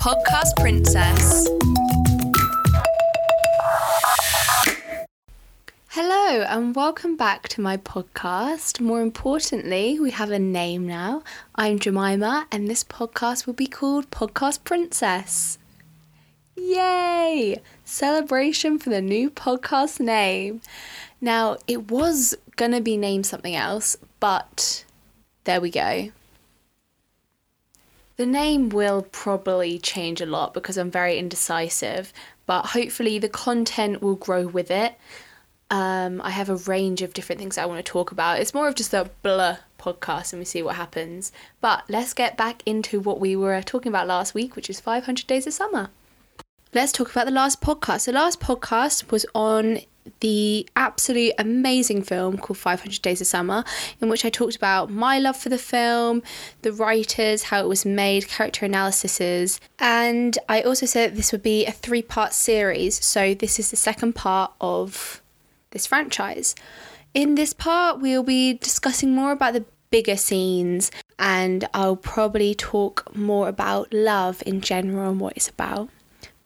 Podcast Princess. Hello, and welcome back to my podcast. More importantly, we have a name now. I'm Jemima, and this podcast will be called Podcast Princess. Yay! Celebration for the new podcast name. Now, it was gonna be named something else, but there we go. The name will probably change a lot because I'm very indecisive, but hopefully the content will grow with it. Um, I have a range of different things I want to talk about. It's more of just a blur podcast and we see what happens. But let's get back into what we were talking about last week, which is 500 Days of Summer. Let's talk about the last podcast. The last podcast was on the absolute amazing film called 500 Days of Summer, in which I talked about my love for the film, the writers, how it was made, character analyses, and I also said this would be a three part series. So, this is the second part of this franchise. In this part, we'll be discussing more about the bigger scenes, and I'll probably talk more about love in general and what it's about.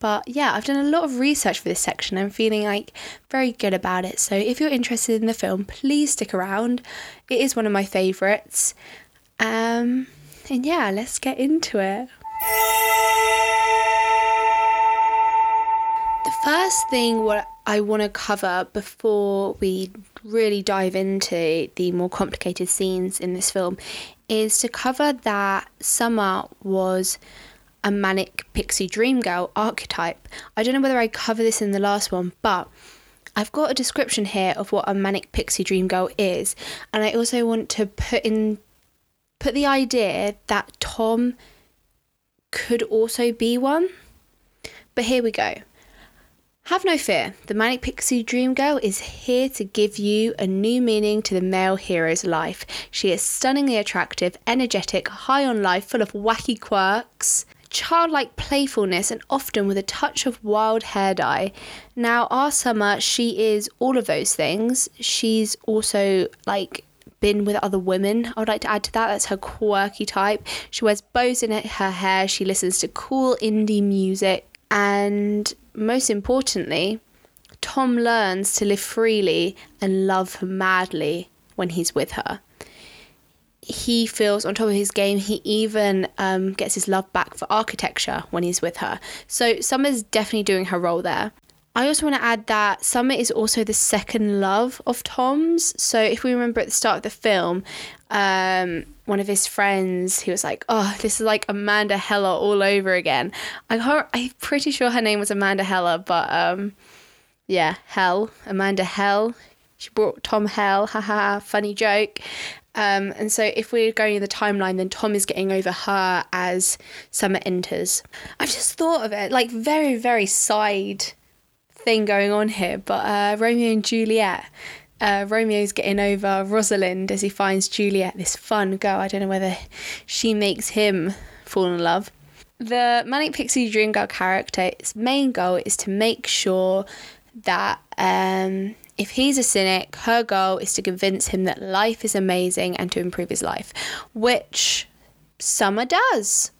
But yeah, I've done a lot of research for this section. I'm feeling like very good about it. So if you're interested in the film, please stick around. It is one of my favourites. Um, and yeah, let's get into it. The first thing what I want to cover before we really dive into the more complicated scenes in this film is to cover that Summer was a manic pixie dream girl archetype. I don't know whether I cover this in the last one, but I've got a description here of what a manic pixie dream girl is, and I also want to put in put the idea that Tom could also be one. But here we go. Have no fear, the Manic Pixie Dream Girl is here to give you a new meaning to the male hero's life. She is stunningly attractive, energetic, high on life, full of wacky quirks, childlike playfulness, and often with a touch of wild hair dye. Now, our summer, she is all of those things. She's also like been with other women. I would like to add to that. That's her quirky type. She wears bows in her hair. She listens to cool indie music. And most importantly, Tom learns to live freely and love madly when he's with her. He feels on top of his game. He even um, gets his love back for architecture when he's with her. So Summer's definitely doing her role there. I also want to add that Summer is also the second love of Tom's. So if we remember at the start of the film, um, one of his friends, he was like, "Oh, this is like Amanda Heller all over again." I I'm pretty sure her name was Amanda Heller, but um, yeah, Hell, Amanda Hell. She brought Tom Hell, haha, funny joke. Um, and so if we're going in the timeline, then Tom is getting over her as Summer enters. I've just thought of it like very, very side thing going on here, but uh, Romeo and Juliet. Uh, Romeo's getting over Rosalind as he finds Juliet, this fun girl. I don't know whether she makes him fall in love. The Manic Pixie Dream Girl character's main goal is to make sure that um, if he's a cynic, her goal is to convince him that life is amazing and to improve his life, which Summer does.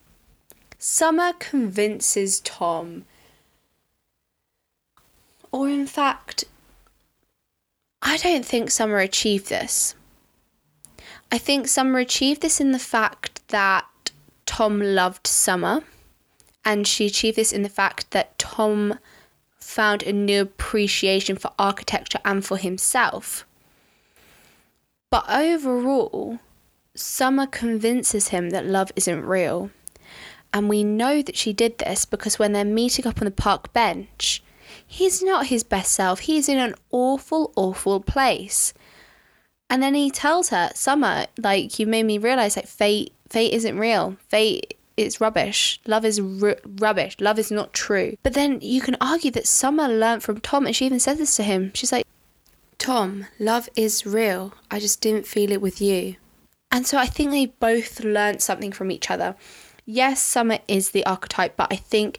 Summer convinces Tom or, in fact, I don't think Summer achieved this. I think Summer achieved this in the fact that Tom loved Summer, and she achieved this in the fact that Tom found a new appreciation for architecture and for himself. But overall, Summer convinces him that love isn't real. And we know that she did this because when they're meeting up on the park bench, he's not his best self. He's in an awful, awful place. And then he tells her, Summer, like you made me realize like fate, fate isn't real. Fate is rubbish. Love is r- rubbish. Love is not true. But then you can argue that Summer learned from Tom, and she even says this to him. She's like, Tom, love is real. I just didn't feel it with you. And so I think they both learned something from each other. Yes, Summer is the archetype, but I think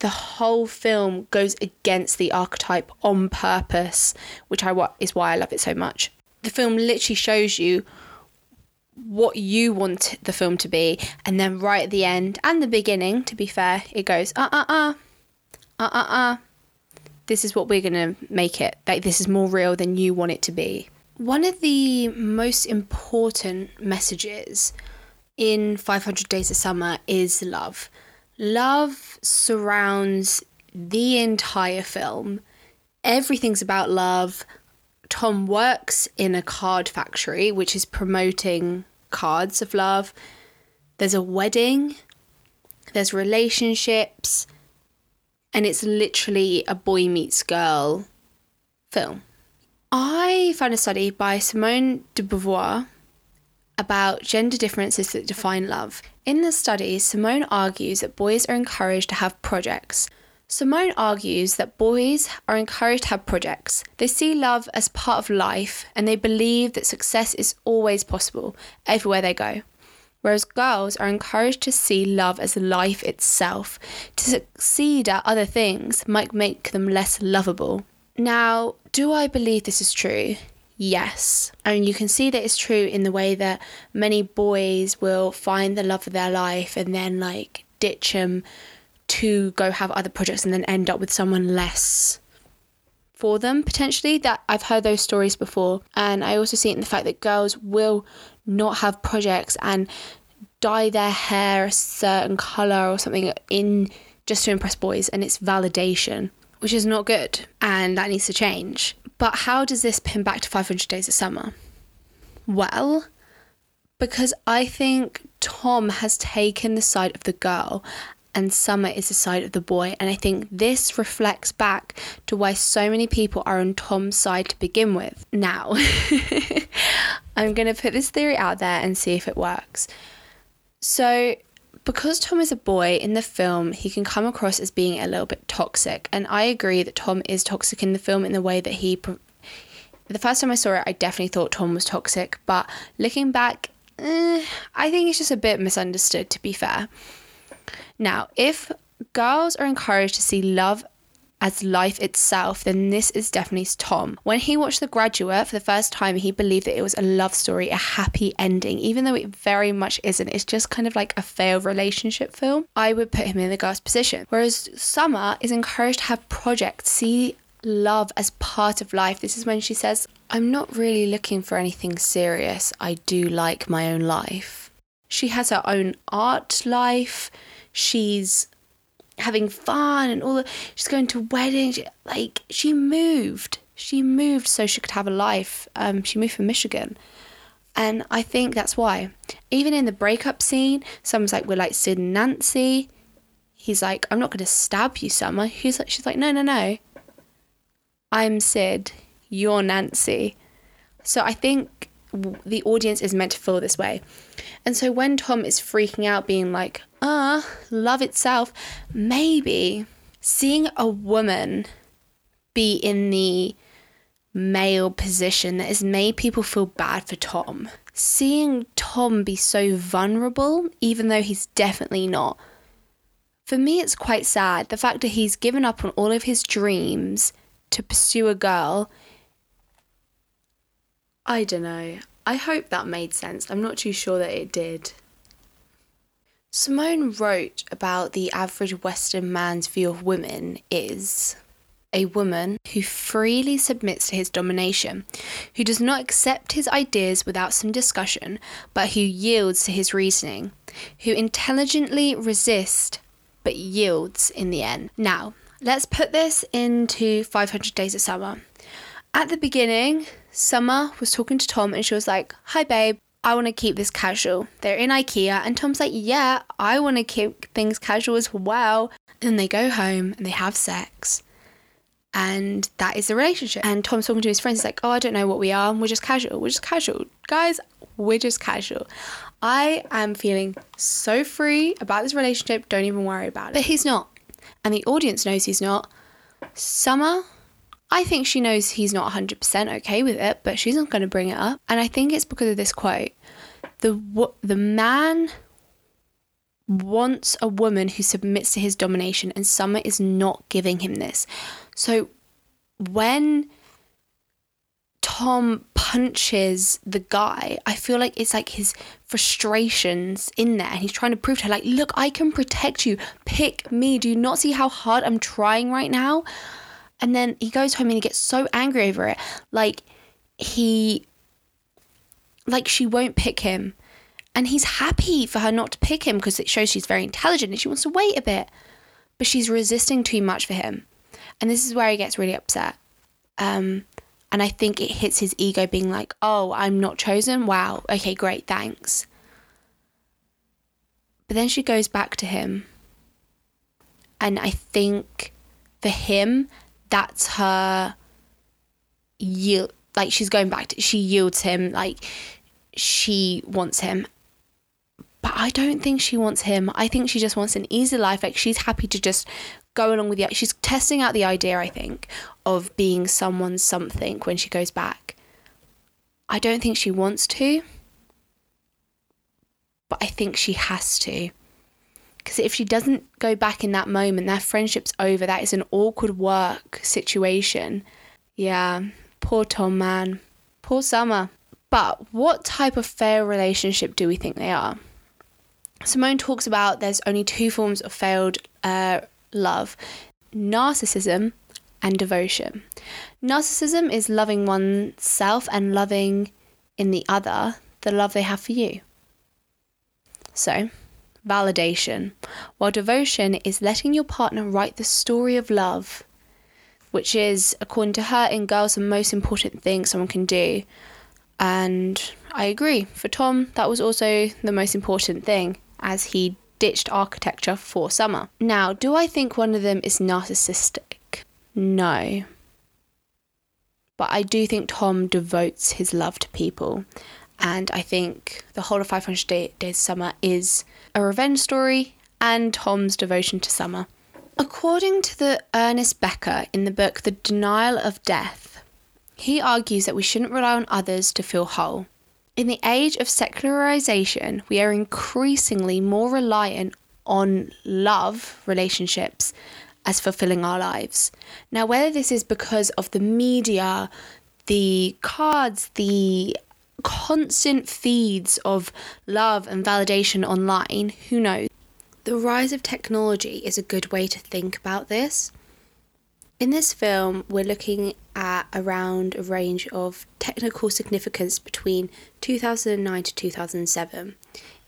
the whole film goes against the archetype on purpose, which I is why I love it so much. The film literally shows you what you want the film to be. And then right at the end and the beginning, to be fair, it goes, uh uh uh, uh uh uh. This is what we're to make it. Like, this is more real than you want it to be. One of the most important messages in 500 Days of Summer is love. Love surrounds the entire film. Everything's about love. Tom works in a card factory, which is promoting cards of love. There's a wedding, there's relationships, and it's literally a boy meets girl film. I found a study by Simone de Beauvoir about gender differences that define love. In the study, Simone argues that boys are encouraged to have projects. Simone argues that boys are encouraged to have projects. They see love as part of life and they believe that success is always possible everywhere they go. Whereas girls are encouraged to see love as life itself. To succeed at other things might make them less lovable. Now, do I believe this is true? Yes. And you can see that it's true in the way that many boys will find the love of their life and then like ditch them to go have other projects and then end up with someone less for them potentially that I've heard those stories before. And I also see it in the fact that girls will not have projects and dye their hair a certain color or something in just to impress boys and it's validation which is not good and that needs to change. But how does this pin back to 500 days of summer? Well because I think Tom has taken the side of the girl and summer is the side of the boy. And I think this reflects back to why so many people are on Tom's side to begin with. Now, I'm going to put this theory out there and see if it works. So, because Tom is a boy in the film, he can come across as being a little bit toxic. And I agree that Tom is toxic in the film in the way that he. The first time I saw it, I definitely thought Tom was toxic. But looking back, eh, I think it's just a bit misunderstood, to be fair. Now, if girls are encouraged to see love as life itself, then this is definitely Tom. When he watched The Graduate for the first time, he believed that it was a love story, a happy ending, even though it very much isn't. It's just kind of like a failed relationship film. I would put him in the girl's position. Whereas Summer is encouraged to have projects, see love as part of life. This is when she says, I'm not really looking for anything serious. I do like my own life. She has her own art life she's having fun and all the, she's going to weddings like she moved she moved so she could have a life um, she moved from michigan. And i think that's why. Even in the breakup scene someone's like we're like sid and nancy. He's like i'm not going to stab you summer. He's like she's like no no no. I'm sid you're nancy. So i think the audience is meant to feel this way. And so when Tom is freaking out, being like, uh, love itself, maybe seeing a woman be in the male position that has made people feel bad for Tom. Seeing Tom be so vulnerable, even though he's definitely not. For me, it's quite sad. The fact that he's given up on all of his dreams to pursue a girl. I don't know. I hope that made sense. I'm not too sure that it did. Simone wrote about the average Western man's view of women is a woman who freely submits to his domination, who does not accept his ideas without some discussion, but who yields to his reasoning, who intelligently resists but yields in the end. Now, let's put this into 500 Days of Summer. At the beginning, Summer was talking to Tom and she was like, Hi, babe, I want to keep this casual. They're in IKEA, and Tom's like, Yeah, I want to keep things casual as well. And then they go home and they have sex. And that is the relationship. And Tom's talking to his friends. He's like, Oh, I don't know what we are. We're just casual. We're just casual. Guys, we're just casual. I am feeling so free about this relationship. Don't even worry about it. But he's not. And the audience knows he's not. Summer I think she knows he's not 100% okay with it, but she's not going to bring it up. And I think it's because of this quote. The the man wants a woman who submits to his domination and Summer is not giving him this. So when Tom punches the guy, I feel like it's like his frustrations in there. And he's trying to prove to her, like, look, I can protect you. Pick me. Do you not see how hard I'm trying right now? And then he goes home and he gets so angry over it. Like, he, like, she won't pick him. And he's happy for her not to pick him because it shows she's very intelligent and she wants to wait a bit. But she's resisting too much for him. And this is where he gets really upset. Um, and I think it hits his ego being like, oh, I'm not chosen. Wow. Okay, great. Thanks. But then she goes back to him. And I think for him, that's her yield. Like she's going back to, she yields him. Like she wants him. But I don't think she wants him. I think she just wants an easy life. Like she's happy to just go along with the she's testing out the idea i think of being someone's something when she goes back. I don't think she wants to but i think she has to. Because if she doesn't go back in that moment their friendship's over. That is an awkward work situation. Yeah. Poor tom man. Poor summer but what type of failed relationship do we think they are simone talks about there's only two forms of failed uh, love narcissism and devotion. Narcissism is loving oneself and loving in the other the love they have for you. So, validation, while devotion is letting your partner write the story of love, which is, according to her in Girls, the most important thing someone can do. And I agree. For Tom, that was also the most important thing as he ditched architecture for summer. Now, do I think one of them is narcissistic? No. But I do think Tom devotes his love to people. And I think the whole of 500 Day- Days Summer is a revenge story and Tom's devotion to summer. According to the Ernest Becker in the book The Denial of Death, he argues that we shouldn't rely on others to feel whole. In the age of secularization, we are increasingly more reliant on love relationships as fulfilling our lives. Now, whether this is because of the media, the cards, the constant feeds of love and validation online, who knows? The rise of technology is a good way to think about this. In this film, we're looking at around a range of technical significance between 2009 to 2007.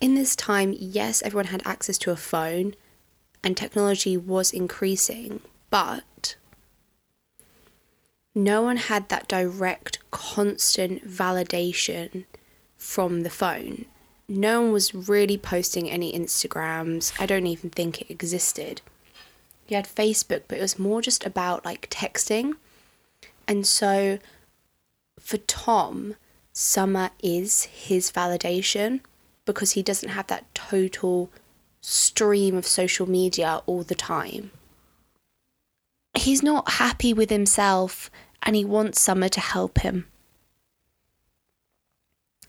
In this time, yes, everyone had access to a phone and technology was increasing, but no one had that direct, constant validation from the phone. No one was really posting any Instagrams. I don't even think it existed you had Facebook, but it was more just about like texting. And so for Tom, summer is his validation because he doesn't have that total stream of social media all the time. He's not happy with himself and he wants summer to help him.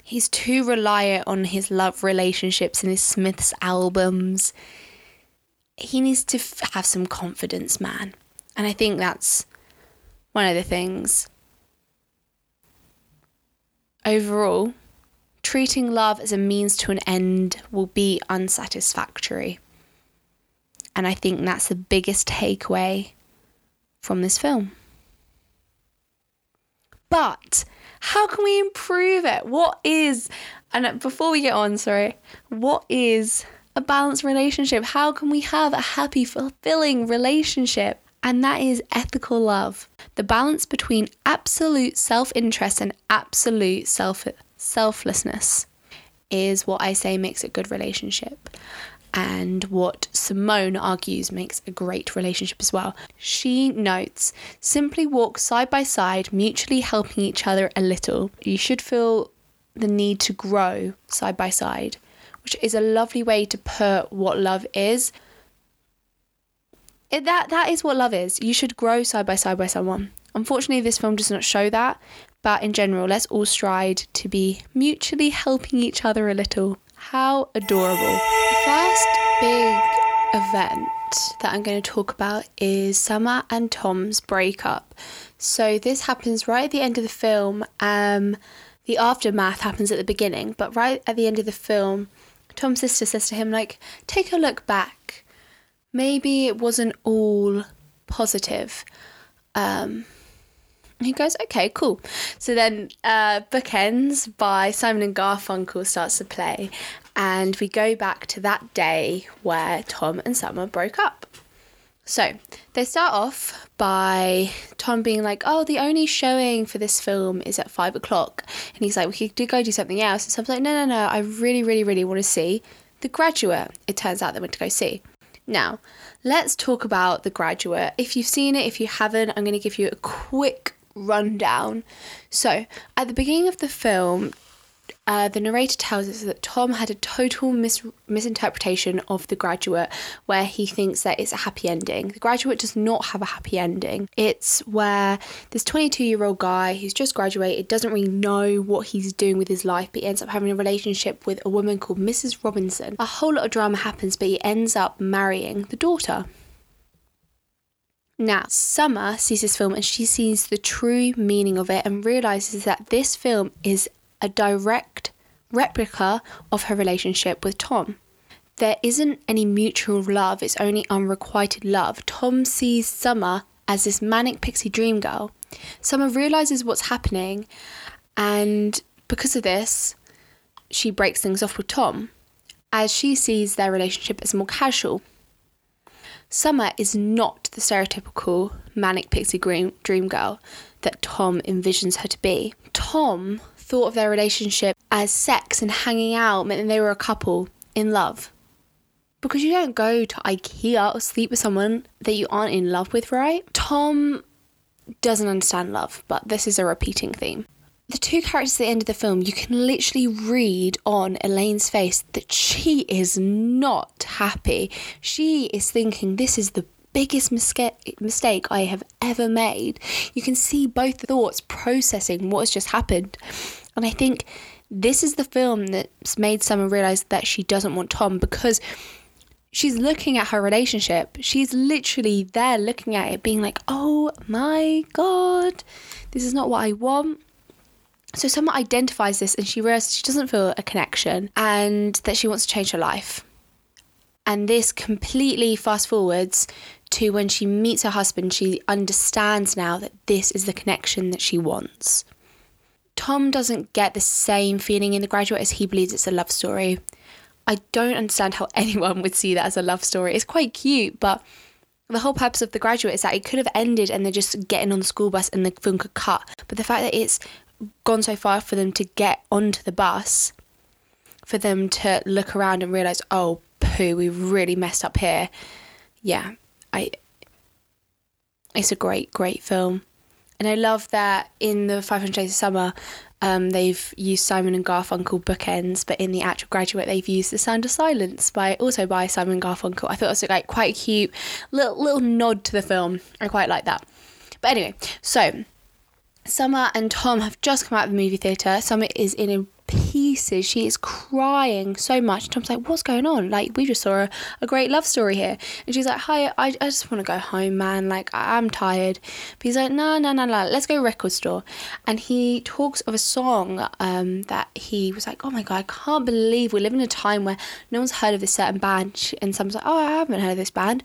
He's too reliant on his love relationships and his Smiths albums he needs to f- have some confidence, man. And I think that's one of the things. Overall, treating love as a means to an end will be unsatisfactory. And I think that's the biggest takeaway from this film. But how can we improve it? What is, and before we get on, sorry, what is a balanced relationship? How can we have a happy, fulfilling relationship? And that is ethical love. The balance between absolute self interest and absolute self selflessness is what I say makes a good relationship. And what Simone argues makes a great relationship as well. She notes simply walk side by side, mutually helping each other a little. You should feel the need to grow side by side which is a lovely way to put what love is. It, that that is what love is. You should grow side by side by someone. Unfortunately, this film does not show that, but in general, let's all stride to be mutually helping each other a little. How adorable. The first big event that I'm going to talk about is Summer and Tom's breakup. So this happens right at the end of the film. Um, the aftermath happens at the beginning, but right at the end of the film, Tom's sister says to him, like, take a look back. Maybe it wasn't all positive. Um, he goes, okay, cool. So then uh, Bookends by Simon and Garfunkel starts to play, and we go back to that day where Tom and Summer broke up. So they start off by Tom being like, "Oh, the only showing for this film is at five o'clock," and he's like, "We could go do something else." And Tom's like, "No, no, no! I really, really, really want to see The Graduate." It turns out they went to go see. Now, let's talk about The Graduate. If you've seen it, if you haven't, I'm going to give you a quick rundown. So, at the beginning of the film, uh, the narrator tells us that Tom had a total mis- misinterpretation of The Graduate, where he thinks that it's a happy ending. The Graduate does not have a happy ending. It's where this 22 year old guy who's just graduated doesn't really know what he's doing with his life, but he ends up having a relationship with a woman called Mrs. Robinson. A whole lot of drama happens, but he ends up marrying the daughter. Now, Summer sees this film and she sees the true meaning of it and realizes that this film is a direct replica of her relationship with Tom. There isn't any mutual love, it's only unrequited love. Tom sees Summer as this manic pixie dream girl. Summer realizes what's happening, and because of this, she breaks things off with Tom as she sees their relationship as more casual. Summer is not the stereotypical manic pixie dream girl that Tom envisions her to be. Tom thought of their relationship as sex and hanging out meant that they were a couple in love. Because you don't go to IKEA or sleep with someone that you aren't in love with, right? Tom doesn't understand love, but this is a repeating theme. The two characters at the end of the film, you can literally read on Elaine's face that she is not happy. She is thinking, This is the biggest mistake I have ever made. You can see both thoughts processing what has just happened. And I think this is the film that's made Summer realize that she doesn't want Tom because she's looking at her relationship. She's literally there looking at it, being like, oh my God, this is not what I want. So Summer identifies this and she realizes she doesn't feel a connection and that she wants to change her life. And this completely fast forwards to when she meets her husband, she understands now that this is the connection that she wants. Tom doesn't get the same feeling in The Graduate as he believes it's a love story. I don't understand how anyone would see that as a love story. It's quite cute, but the whole purpose of The Graduate is that it could have ended and they're just getting on the school bus and the film could cut. But the fact that it's gone so far for them to get onto the bus, for them to look around and realise, oh, poo, we really messed up here. Yeah, I it's a great, great film. And I love that in the 500 Days of Summer, um, they've used Simon and Garfunkel bookends, but in the actual graduate, they've used The Sound of Silence by also by Simon Garfunkel. I thought it was like quite a cute little little nod to the film. I quite like that. But anyway, so Summer and Tom have just come out of the movie theatre. Summer is in a pieces. She is crying so much. Tom's like, What's going on? Like, we just saw a, a great love story here. And she's like, Hi, I, I just want to go home, man. Like, I, am tired. But he's like, No, no, no, no, let's go record store. And he talks of a song um, that he was like, Oh my God, I can't believe we live in a time where no one's heard of this certain band. And someone's like, Oh, I haven't heard of this band.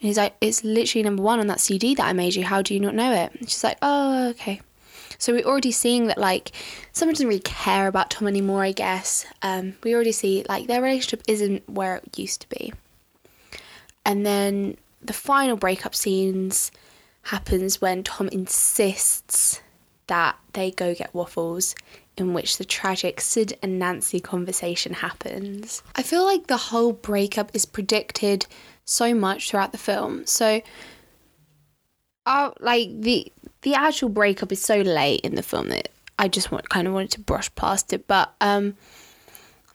And he's like, It's literally number one on that CD that I made you. How do you not know it? And she's like, Oh, okay. So we're already seeing that like someone doesn't really care about Tom anymore, I guess. Um, we already see like their relationship isn't where it used to be. And then the final breakup scenes happens when Tom insists that they go get waffles in which the tragic Sid and Nancy conversation happens. I feel like the whole breakup is predicted so much throughout the film. So uh, like the the actual breakup is so late in the film that I just want, kind of wanted to brush past it. But um,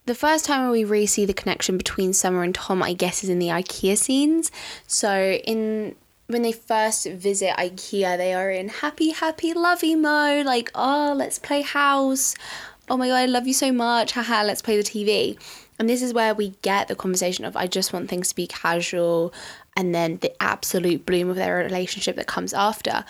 the first time we really see the connection between Summer and Tom, I guess, is in the IKEA scenes. So in when they first visit IKEA, they are in happy, happy, lovey mode. Like, oh, let's play house. Oh my god, I love you so much. Haha, let's play the TV. And this is where we get the conversation of I just want things to be casual and then the absolute bloom of their relationship that comes after.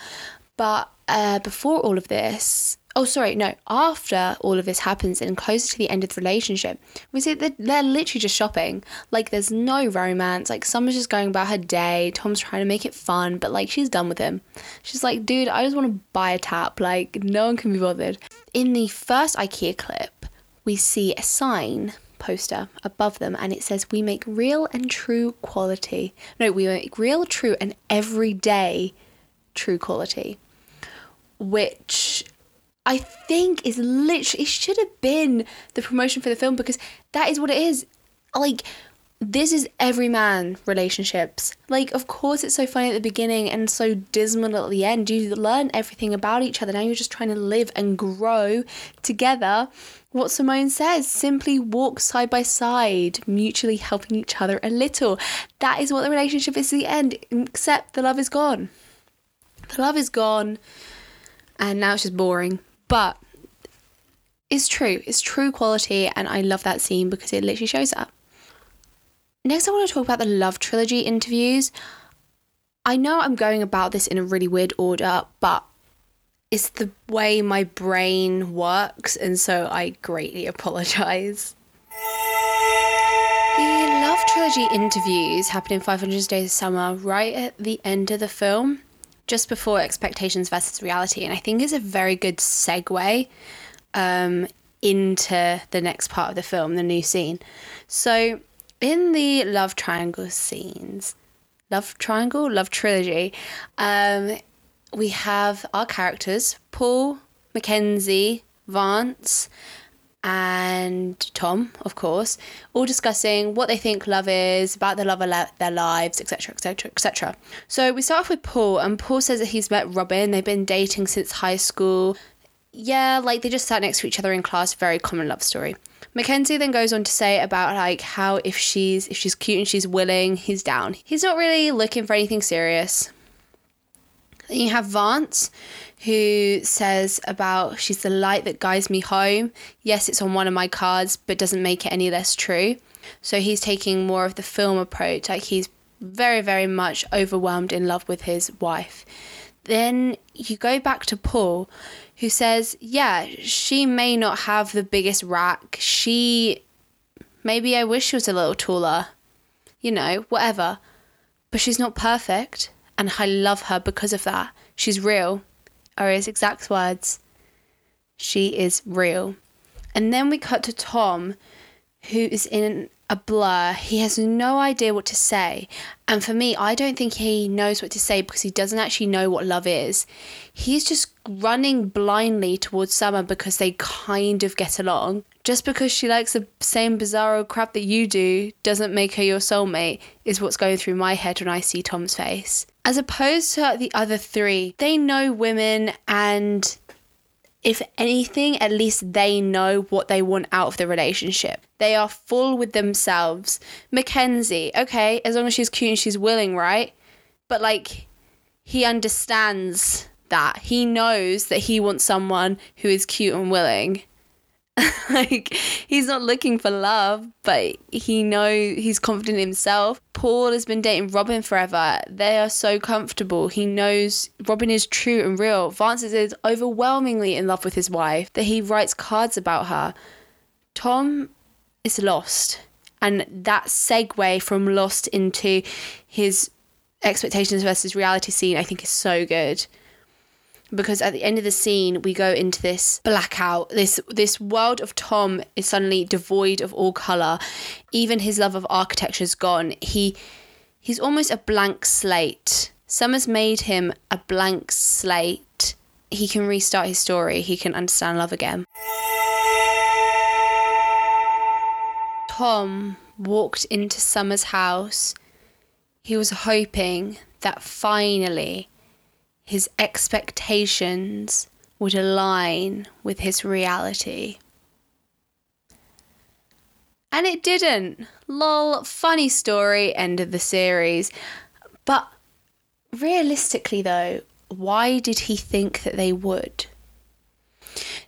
But uh, before all of this, oh sorry no after all of this happens and closer to the end of the relationship we see that they're literally just shopping. Like there's no romance. Like summer's just going about her day. Tom's trying to make it fun but like she's done with him. She's like dude i just want to buy a tap. Like no one can be bothered. In the first ikea clip we see a sign poster above them and it says we make real and true quality. No we make real true and everyday true quality which I think is literally it should have been the promotion for the film because that is what it is. Like this is every man relationships. Like, of course, it's so funny at the beginning and so dismal at the end. You learn everything about each other. Now you're just trying to live and grow together. What Simone says simply walk side by side, mutually helping each other a little. That is what the relationship is at the end, except the love is gone. The love is gone, and now it's just boring. But it's true. It's true quality, and I love that scene because it literally shows up. Next, I want to talk about the Love Trilogy interviews. I know I'm going about this in a really weird order, but it's the way my brain works, and so I greatly apologize. The Love Trilogy interviews happen in 500 Days of Summer right at the end of the film just before expectations versus reality. And I think is a very good segue um, into the next part of the film, the new scene. So, in the love triangle scenes, love triangle, love trilogy, um, we have our characters Paul, McKenzie, Vance, and Tom, of course, all discussing what they think love is, about the love of their lives, etc., etc., etc. So we start off with Paul, and Paul says that he's met Robin. They've been dating since high school. Yeah, like they just sat next to each other in class. Very common love story. McKenzie then goes on to say about like how if she's if she's cute and she's willing, he's down. He's not really looking for anything serious. Then you have Vance, who says about she's the light that guides me home. Yes, it's on one of my cards, but doesn't make it any less true. So he's taking more of the film approach, like he's very, very much overwhelmed in love with his wife. Then you go back to Paul, who says, Yeah, she may not have the biggest rack. She, maybe I wish she was a little taller, you know, whatever. But she's not perfect, and I love her because of that. She's real are his exact words She is real. And then we cut to Tom, who is in a blur. He has no idea what to say. And for me, I don't think he knows what to say because he doesn't actually know what love is. He's just running blindly towards Summer because they kind of get along. Just because she likes the same bizarro crap that you do doesn't make her your soulmate, is what's going through my head when I see Tom's face. As opposed to the other three, they know women and if anything, at least they know what they want out of the relationship. They are full with themselves. McKenzie, okay, as long as she's cute and she's willing, right? But like, he understands that. He knows that he wants someone who is cute and willing. like he's not looking for love, but he know he's confident in himself. Paul has been dating Robin forever. They are so comfortable. He knows Robin is true and real. Vance is overwhelmingly in love with his wife that he writes cards about her. Tom is lost. And that segue from lost into his expectations versus reality scene, I think is so good because at the end of the scene we go into this blackout. This this world of tom is suddenly devoid of all color. Even his love of architecture is gone. He he's almost a blank slate. Summer's made him a blank slate. He can restart his story. He can understand love again. Tom walked into summer's house. He was hoping that finally his expectations would align with his reality. And it didn't. Lol, funny story, end of the series. But realistically, though, why did he think that they would?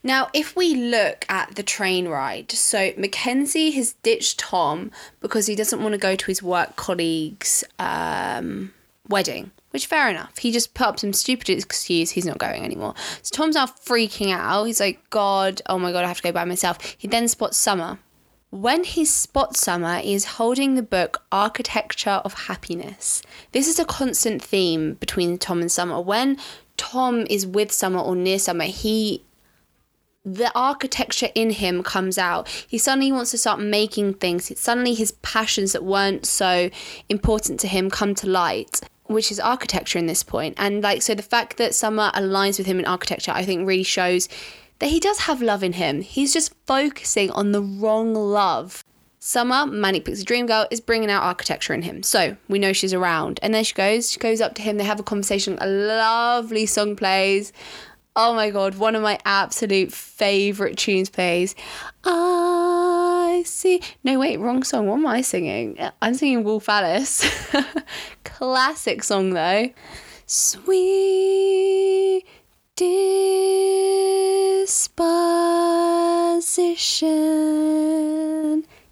Now, if we look at the train ride, so McKenzie has ditched Tom because he doesn't want to go to his work colleague's um, wedding which fair enough. He just put up some stupid excuse. He's not going anymore. So Tom's now freaking out. He's like, God, oh my God, I have to go by myself. He then spots Summer. When he spots Summer, he is holding the book Architecture of Happiness. This is a constant theme between Tom and Summer. When Tom is with Summer or near Summer, he the architecture in him comes out. He suddenly wants to start making things. Suddenly his passions that weren't so important to him come to light which is architecture in this point. And like so the fact that Summer aligns with him in architecture I think really shows that he does have love in him. He's just focusing on the wrong love. Summer, Manic Pixie Dream Girl, is bringing out architecture in him. So we know she's around. And then she goes, she goes up to him, they have a conversation, a lovely song plays. Oh my god, one of my absolute favourite tunes plays. Ah. See. No, wait, wrong song. What am I singing? I'm singing Wolf Alice. Classic song though. Sweet disposition.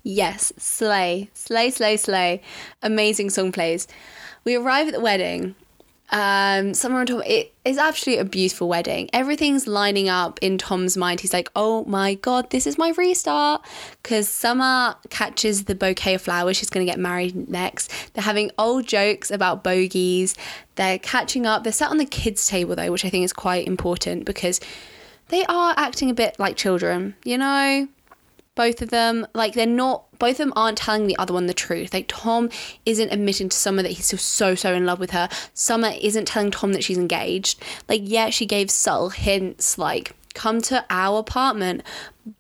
Yes, slay, slay, slay, slay. Amazing song plays. We arrive at the wedding um, somewhere on top. It is actually a beautiful wedding. Everything's lining up in Tom's mind. He's like, "Oh my god, this is my restart." Because Summer catches the bouquet of flowers. She's going to get married next. They're having old jokes about bogeys. They're catching up. They're sat on the kids' table though, which I think is quite important because they are acting a bit like children. You know, both of them like they're not both of them aren't telling the other one the truth. Like tom isn't admitting to summer that he's still so so in love with her. Summer isn't telling tom that she's engaged. Like yeah she gave subtle hints like come to our apartment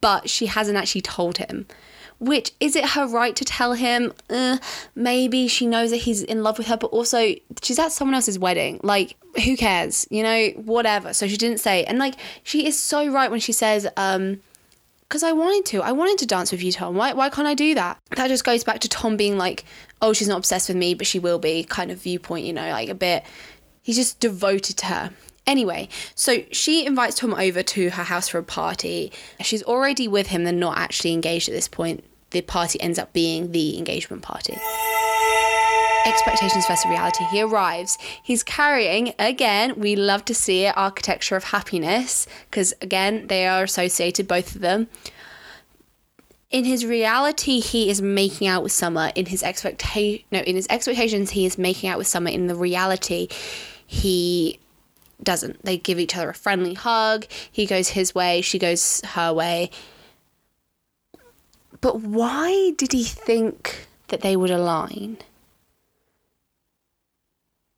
but she hasn't actually told him. Which is it her right to tell him? Uh, maybe she knows that he's in love with her but also she's at someone else's wedding. Like who cares? You know whatever. So she didn't say and like she is so right when she says um because I wanted to. I wanted to dance with you, Tom. Why, why can't I do that? That just goes back to Tom being like, oh, she's not obsessed with me, but she will be kind of viewpoint, you know, like a bit. He's just devoted to her. Anyway, so she invites Tom over to her house for a party. She's already with him, they're not actually engaged at this point. The party ends up being the engagement party expectations versus reality. He arrives. He's carrying, again, we love to see it, architecture of happiness, because again, they are associated, both of them. In his reality, he is making out with Summer. In his expectation, no, in his expectations, he is making out with Summer. In the reality, he doesn't. They give each other a friendly hug. He goes his way, she goes her way. But why did he think that they would align?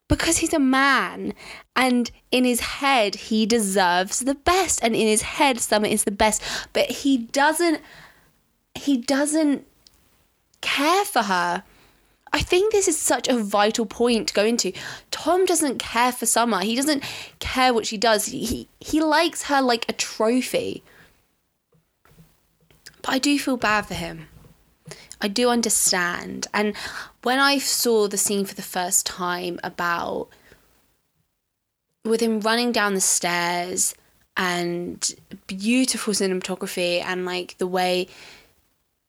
because he's a man and in his head he deserves the best and in his head summer is the best but he doesn't he doesn't care for her I think this is such a vital point to go into. Tom doesn't care for Summer. He doesn't care what she does. He he likes her like a trophy. I do feel bad for him. I do understand. And when I saw the scene for the first time about with him running down the stairs and beautiful cinematography and like the way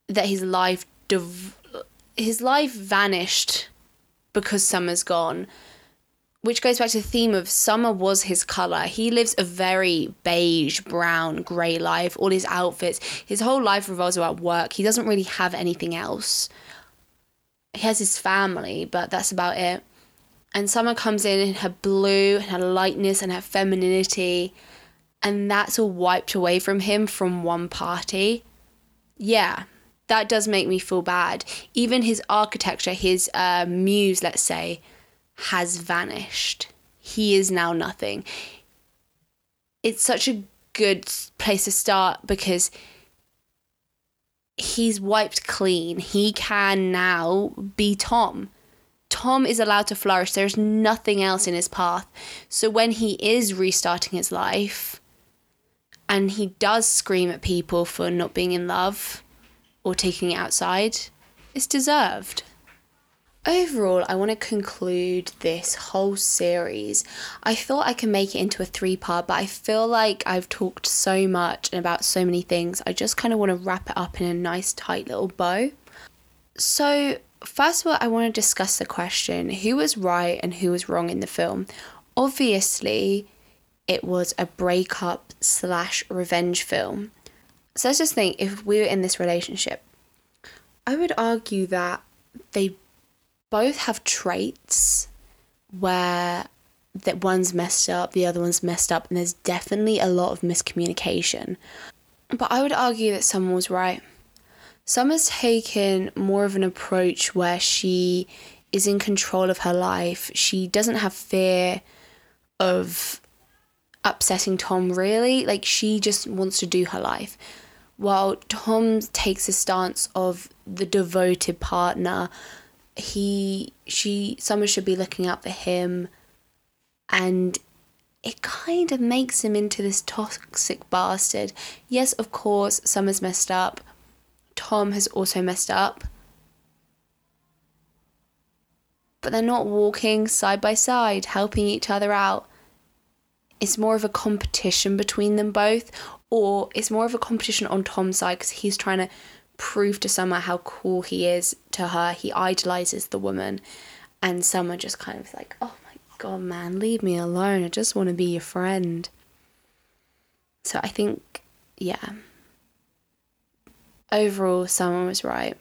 that his life div- his life vanished because summer's gone which goes back to the theme of summer was his color. He lives a very beige, brown, grey life. All his outfits, his whole life revolves around work. He doesn't really have anything else. He has his family, but that's about it. And summer comes in in her blue and her lightness and her femininity, and that's all wiped away from him from one party. Yeah, that does make me feel bad. Even his architecture, his uh, muse, let's say, has vanished. He is now nothing. It's such a good place to start because he's wiped clean. He can now be Tom. Tom is allowed to flourish. There's nothing else in his path. So when he is restarting his life and he does scream at people for not being in love or taking it outside, it's deserved. Overall, I want to conclude this whole series. I thought I could make it into a three part, but I feel like I've talked so much and about so many things. I just kind of want to wrap it up in a nice, tight little bow. So, first of all, I want to discuss the question who was right and who was wrong in the film. Obviously, it was a breakup slash revenge film. So let's just think if we were in this relationship, I would argue that they both have traits where that one's messed up, the other one's messed up, and there's definitely a lot of miscommunication. But I would argue that someone was right. Summer's taken more of an approach where she is in control of her life. She doesn't have fear of upsetting Tom, really. Like, she just wants to do her life. While Tom takes a stance of the devoted partner, he, she, Summer should be looking out for him and it kind of makes him into this toxic bastard. Yes, of course, Summer's messed up. Tom has also messed up. But they're not walking side by side, helping each other out. It's more of a competition between them both, or it's more of a competition on Tom's side because he's trying to prove to Summer how cool he is to her. He idolizes the woman, and Summer just kind of like, oh my God, man, leave me alone. I just want to be your friend. So I think, yeah. Overall, someone was right.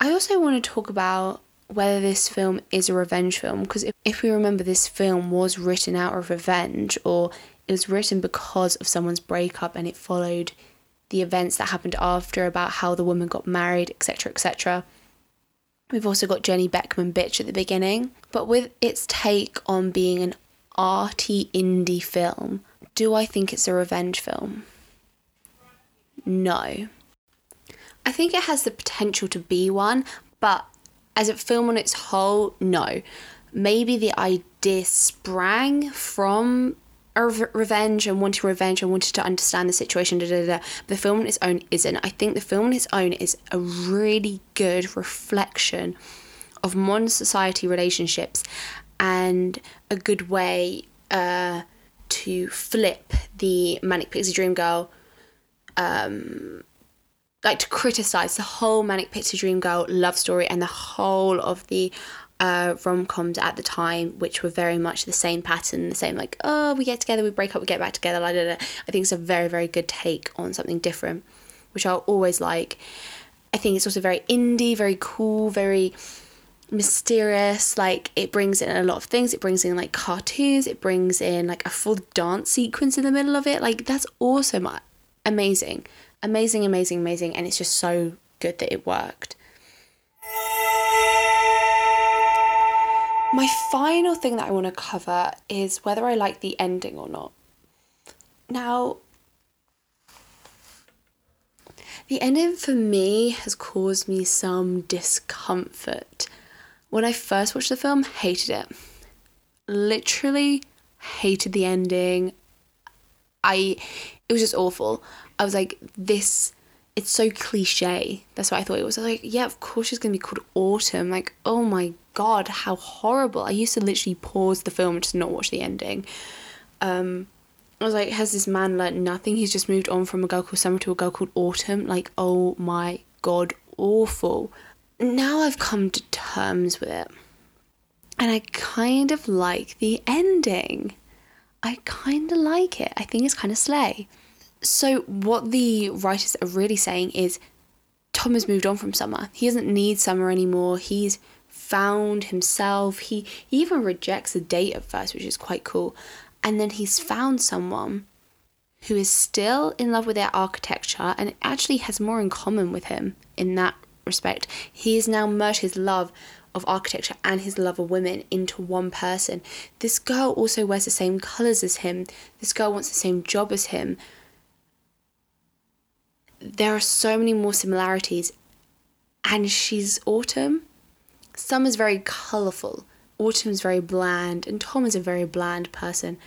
I also want to talk about whether this film is a revenge film because if, if we remember, this film was written out of revenge or it was written because of someone's breakup and it followed the events that happened after about how the woman got married, etc., etc. We've also got Jenny Beckman Bitch at the beginning. But with its take on being an arty indie film, do I think it's a revenge film? No. I think it has the potential to be one, but as a film on its whole, no. Maybe the idea sprang from revenge and wanting revenge and wanted to understand the situation. Da, da, da. The film on its own isn't. I think the film on its own is a really good reflection of modern society relationships and a good way uh, to flip the manic pixie dream girl um, like to criticize the whole manic pixie dream girl love story and the whole of the uh, rom coms at the time, which were very much the same pattern, the same like, oh, we get together, we break up, we get back together. I think it's a very, very good take on something different, which I'll always like. I think it's also very indie, very cool, very mysterious. Like it brings in a lot of things. It brings in like cartoons. It brings in like a full dance sequence in the middle of it. Like that's awesome, amazing, amazing, amazing, amazing, and it's just so good that it worked. My final thing that I want to cover is whether I like the ending or not. Now, the ending for me has caused me some discomfort. When I first watched the film, hated it. Literally hated the ending. I it was just awful. I was like this it's so cliche. That's what I thought it was. I was like, yeah, of course she's gonna be called Autumn. Like, oh my god, how horrible! I used to literally pause the film and just not watch the ending. Um, I was like, has this man learned nothing? He's just moved on from a girl called Summer to a girl called Autumn. Like, oh my god, awful. Now I've come to terms with it, and I kind of like the ending. I kind of like it. I think it's kind of slay. So, what the writers are really saying is Tom has moved on from Summer. He doesn't need Summer anymore. He's found himself. He, he even rejects the date at first, which is quite cool. And then he's found someone who is still in love with their architecture and actually has more in common with him in that respect. He has now merged his love of architecture and his love of women into one person. This girl also wears the same colours as him. This girl wants the same job as him there are so many more similarities. And she's Autumn. Summer's very colourful, Autumn's very bland, and Tom is a very bland person.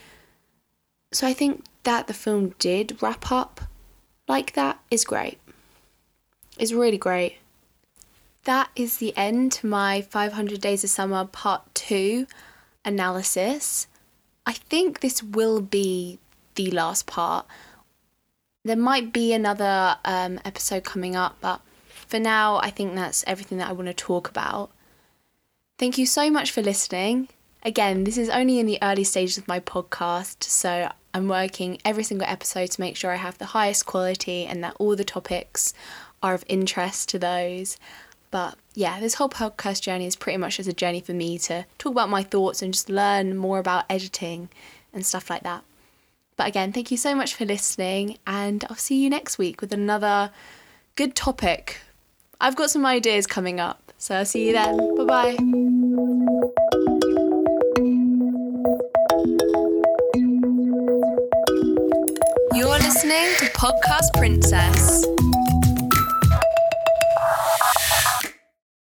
So I think that the film did wrap up like that is great. It's really great. That is the end to my 500 Days of Summer Part 2 analysis. I think this will be the last part there might be another um, episode coming up, but for now, I think that's everything that I want to talk about. Thank you so much for listening. Again, this is only in the early stages of my podcast, so I'm working every single episode to make sure I have the highest quality and that all the topics are of interest to those. But yeah, this whole podcast journey is pretty much just a journey for me to talk about my thoughts and just learn more about editing and stuff like that. But again, thank you so much for listening, and I'll see you next week with another good topic. I've got some ideas coming up, so see you then. Bye bye. You're listening to Podcast Princess.